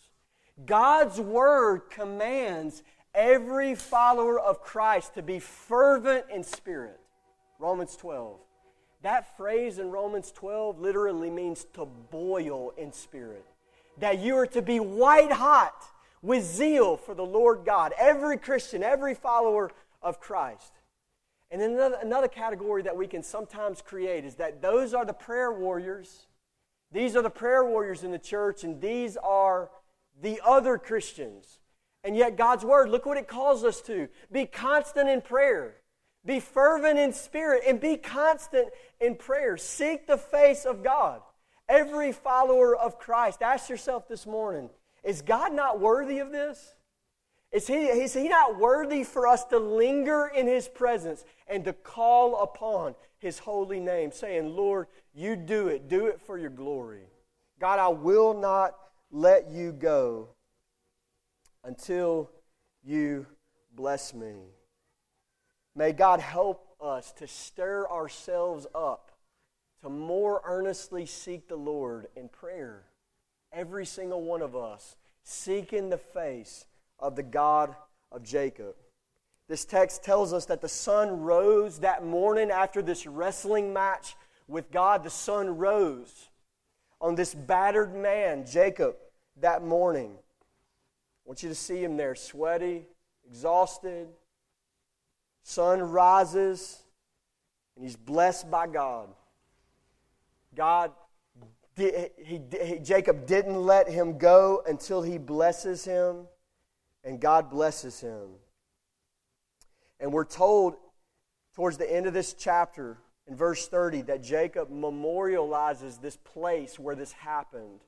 God's Word commands every follower of Christ to be fervent in spirit. Romans 12. That phrase in Romans 12 literally means to boil in spirit. That you are to be white hot with zeal for the Lord God. Every Christian, every follower of Christ. And then another, another category that we can sometimes create is that those are the prayer warriors. These are the prayer warriors in the church, and these are the other Christians. And yet, God's Word, look what it calls us to be constant in prayer. Be fervent in spirit and be constant in prayer. Seek the face of God. Every follower of Christ, ask yourself this morning is God not worthy of this? Is he, is he not worthy for us to linger in His presence and to call upon His holy name, saying, Lord, you do it. Do it for your glory. God, I will not let you go until you bless me. May God help us to stir ourselves up to more earnestly seek the Lord in prayer. Every single one of us seeking the face of the God of Jacob. This text tells us that the sun rose that morning after this wrestling match with God. The sun rose on this battered man, Jacob, that morning. I want you to see him there, sweaty, exhausted, sun rises, and he's blessed by God. God, he, he, Jacob didn't let him go until he blesses him, and God blesses him. And we're told towards the end of this chapter, in verse 30, that Jacob memorializes this place where this happened,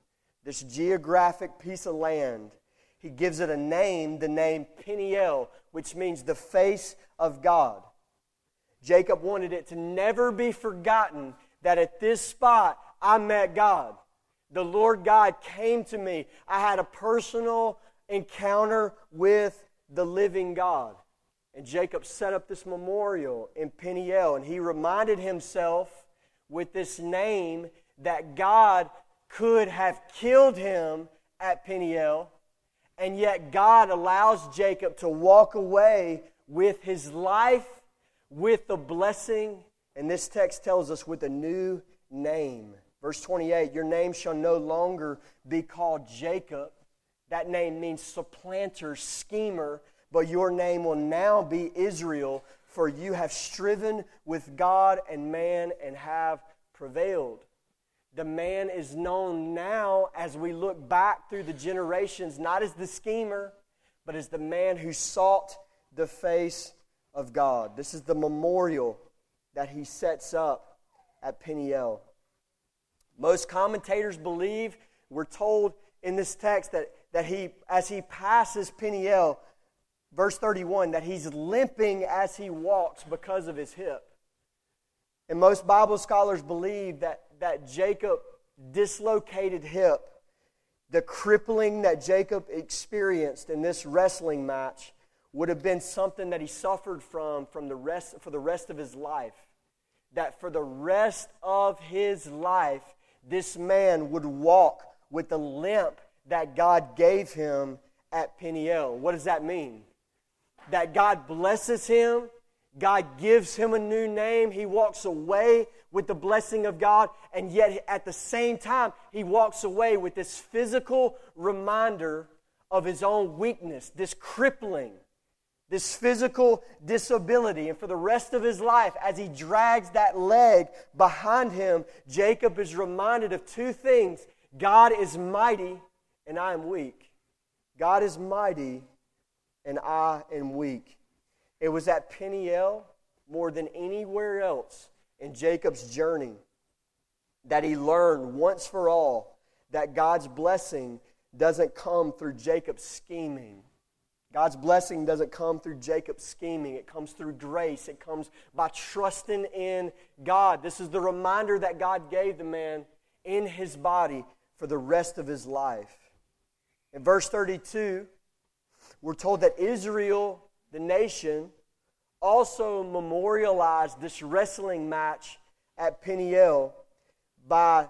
this geographic piece of land. He gives it a name, the name Peniel, which means the face of God. Jacob wanted it to never be forgotten that at this spot I met God. The Lord God came to me. I had a personal encounter with the living God. And Jacob set up this memorial in Peniel, and he reminded himself with this name that God could have killed him at Peniel, and yet God allows Jacob to walk away with his life, with the blessing, and this text tells us with a new name. Verse 28 Your name shall no longer be called Jacob. That name means supplanter, schemer, but your name will now be Israel, for you have striven with God and man and have prevailed. The man is known now as we look back through the generations, not as the schemer, but as the man who sought the face of God. This is the memorial that he sets up at Peniel. Most commentators believe, we're told in this text, that, that he, as he passes Peniel, verse 31, that he's limping as he walks because of his hip. And most Bible scholars believe that, that Jacob dislocated hip the crippling that Jacob experienced in this wrestling match would have been something that he suffered from, from the rest, for the rest of his life. That for the rest of his life, this man would walk with the limp that God gave him at Peniel. What does that mean? That God blesses him, God gives him a new name, he walks away with the blessing of God, and yet at the same time, he walks away with this physical reminder of his own weakness, this crippling, this physical disability. And for the rest of his life, as he drags that leg behind him, Jacob is reminded of two things God is mighty, and I am weak. God is mighty, and I am weak. It was at Peniel more than anywhere else in Jacob's journey that he learned once for all that God's blessing doesn't come through Jacob's scheming. God's blessing doesn't come through Jacob's scheming. It comes through grace. It comes by trusting in God. This is the reminder that God gave the man in his body for the rest of his life. In verse 32, we're told that Israel, the nation, also memorialized this wrestling match at Peniel by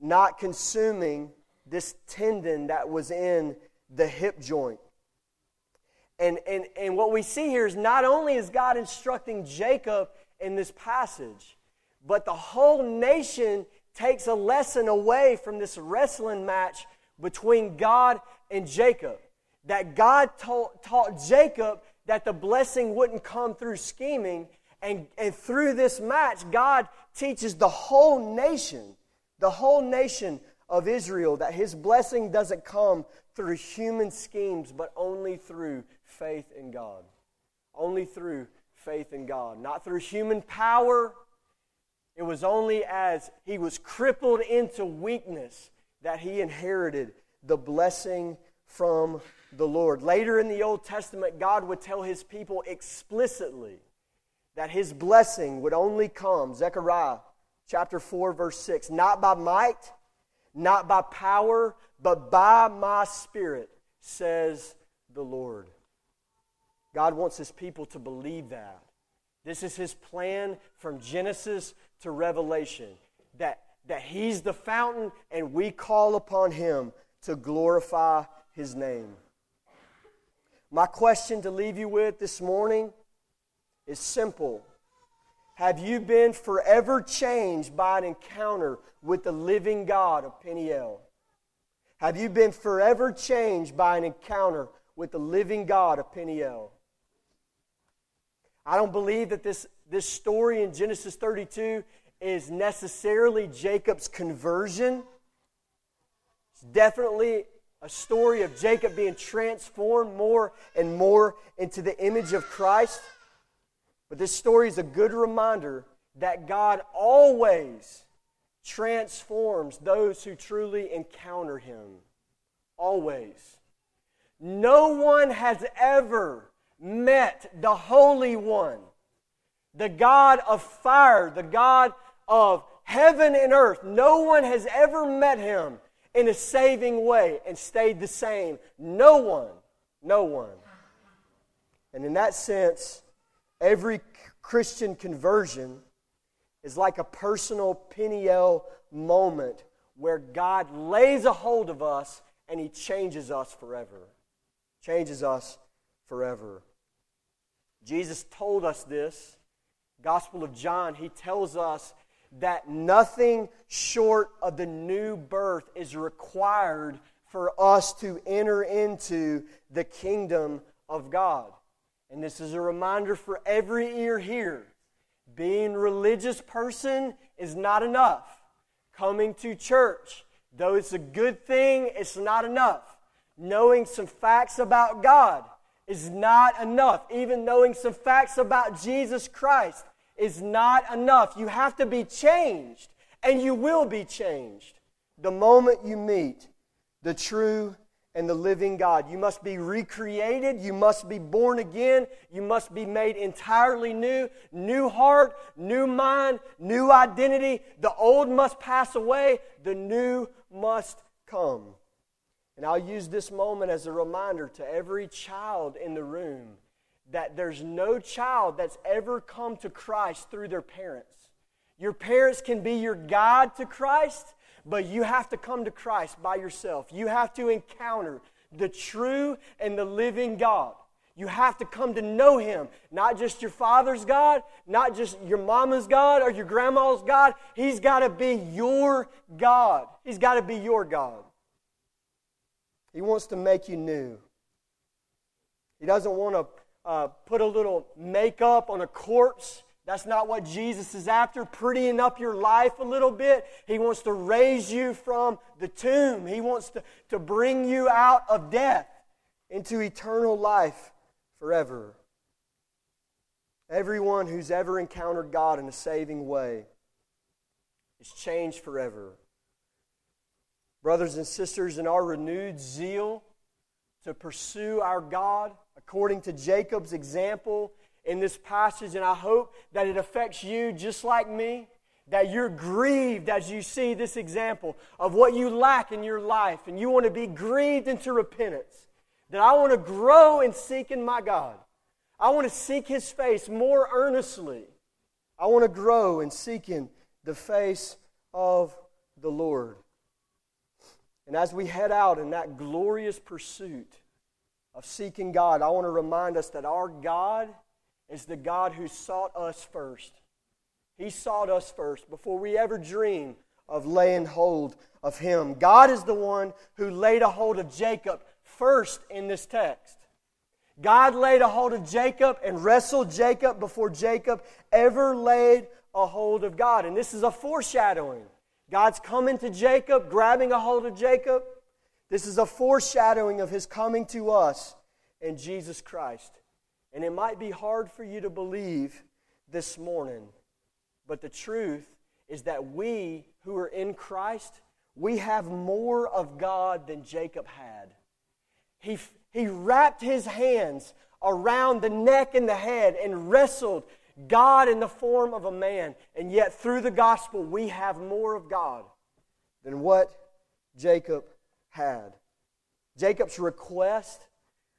not consuming this tendon that was in the hip joint. And, and, and what we see here is not only is God instructing Jacob in this passage, but the whole nation takes a lesson away from this wrestling match between God and Jacob. That God taught, taught Jacob that the blessing wouldn't come through scheming. And, and through this match, God teaches the whole nation, the whole nation of Israel, that his blessing doesn't come through human schemes, but only through faith in God. Only through faith in God. Not through human power. It was only as he was crippled into weakness that he inherited the blessing from the Lord. Later in the Old Testament, God would tell his people explicitly that his blessing would only come, Zechariah chapter 4, verse 6, not by might, not by power, but by my spirit, says the Lord. God wants his people to believe that. This is his plan from Genesis to Revelation that, that he's the fountain and we call upon him to glorify his name. My question to leave you with this morning is simple. Have you been forever changed by an encounter with the living God of Peniel? Have you been forever changed by an encounter with the living God of Peniel? I don't believe that this, this story in Genesis 32 is necessarily Jacob's conversion. It's definitely a story of Jacob being transformed more and more into the image of Christ. But this story is a good reminder that God always transforms those who truly encounter Him. Always. No one has ever met the Holy One, the God of fire, the God of heaven and earth. No one has ever met Him in a saving way and stayed the same. No one. No one. And in that sense, every Christian conversion is like a personal Peniel moment where God lays a hold of us and He changes us forever. Changes us forever. Jesus told us this. Gospel of John, He tells us that nothing short of the new birth is required for us to enter into the kingdom of God. And this is a reminder for every ear here. Being religious person is not enough. Coming to church, though it's a good thing, it's not enough. Knowing some facts about God is not enough. Even knowing some facts about Jesus Christ is not enough. You have to be changed, and you will be changed the moment you meet the true and the living God. You must be recreated. You must be born again. You must be made entirely new. New heart, new mind, new identity. The old must pass away. The new must come. And I'll use this moment as a reminder to every child in the room that there's no child that's ever come to Christ through their parents. Your parents can be your guide to Christ, but you have to come to Christ by yourself. You have to encounter the true and the living God. You have to come to know Him, not just your father's God, not just your mama's God or your grandma's God. He's got to be your God. He's got to be your God. He wants to make you new. He doesn't want to uh, put a little makeup on a corpse. That's not what Jesus is after, prettying up your life a little bit. He wants to raise you from the tomb. He wants to, to bring you out of death into eternal life forever. Everyone who's ever encountered God in a saving way is changed forever. Brothers and sisters, in our renewed zeal to pursue our God, according to Jacob's example in this passage, and I hope that it affects you just like me, that you're grieved as you see this example of what you lack in your life, and you want to be grieved into repentance that I want to grow in seeking my God. I want to seek His face more earnestly. I want to grow in seeking the face of the Lord. And as we head out in that glorious pursuit of seeking God, I want to remind us that our God is the God who sought us first. He sought us first before we ever dream of laying hold of Him. God is the one who laid a hold of Jacob first in this text. God laid a hold of Jacob and wrestled Jacob before Jacob ever laid a hold of God. And this is a foreshadowing. God's coming to Jacob, grabbing a hold of Jacob. This is a foreshadowing of his coming to us in Jesus Christ. And it might be hard for you to believe this morning, but the truth is that we who are in Christ, we have more of God than Jacob had. He, he wrapped his hands around the neck and the head and wrestled God in the form of a man. And yet, through the gospel, we have more of God than what Jacob had. Jacob's request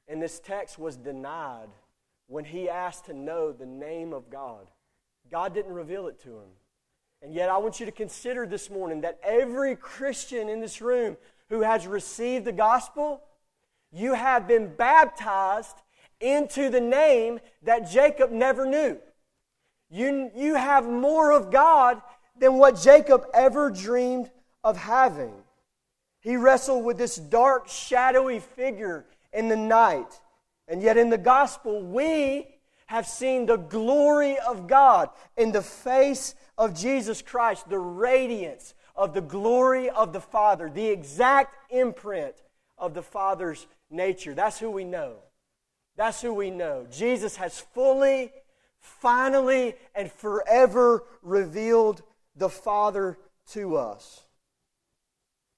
in this text was denied when he asked to know the name of God. God didn't reveal it to him. And yet, I want you to consider this morning that every Christian in this room who has received the gospel you have been baptized into the name that Jacob never knew. You, you have more of God than what Jacob ever dreamed of having. He wrestled with this dark, shadowy figure in the night. And yet, in the gospel, we have seen the glory of God in the face of Jesus Christ, the radiance of the glory of the Father, the exact imprint of the Father's nature. That's who we know. That's who we know. Jesus has fully, finally, and forever revealed the Father to us.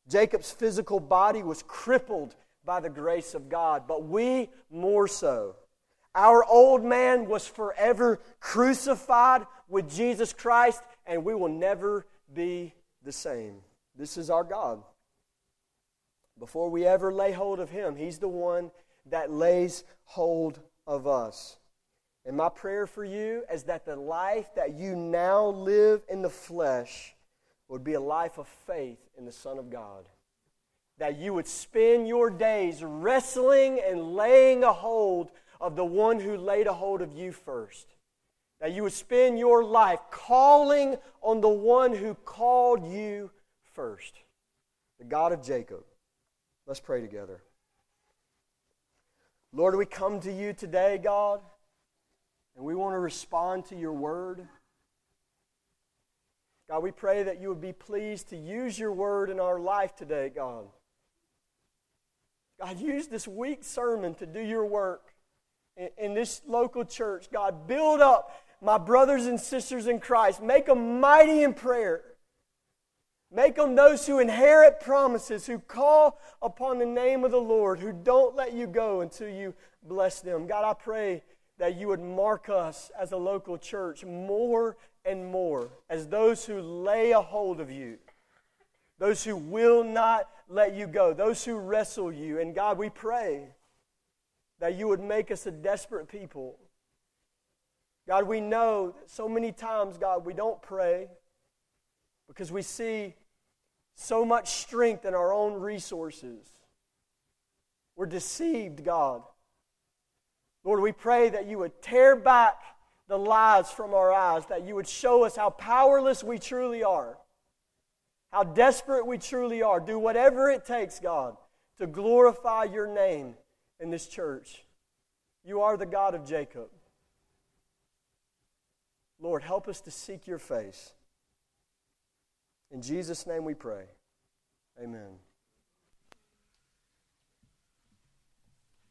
Jacob's physical body was crippled by the grace of God, but we more so. Our old man was forever crucified with Jesus Christ, and we will never be the same. This is our God. Before we ever lay hold of Him, He's the one that lays hold of us. And my prayer for you is that the life that you now live in the flesh would be a life of faith in the Son of God. That you would spend your days wrestling and laying a hold of the one who laid a hold of you first. That you would spend your life calling on the one who called you first, the God of Jacob. Let's pray together. Lord, we come to you today, God, and we want to respond to your word. God, we pray that you would be pleased to use your word in our life today, God. God, use this week sermon to do your work in, in, this local church. God, build up my brothers and sisters in Christ. Make them mighty in prayer. Make them those who inherit promises, who call upon the name of the Lord, who don't let you go until you bless them. God, I pray that you would mark us as a local church more and more as those who lay a hold of you, those who will not let you go, those who wrestle you. And God, we pray that you would make us a desperate people. God, we know that so many times, God, we don't pray because we see so much strength in our own resources. We're deceived, God. Lord, we pray that you would tear back the lies from our eyes, that you would show us how powerless we truly are, how desperate we truly are. Do whatever it takes, God, to glorify your name in this church. You are the God of Jacob. Lord, help us to seek your face. In Jesus' name we pray. Amen.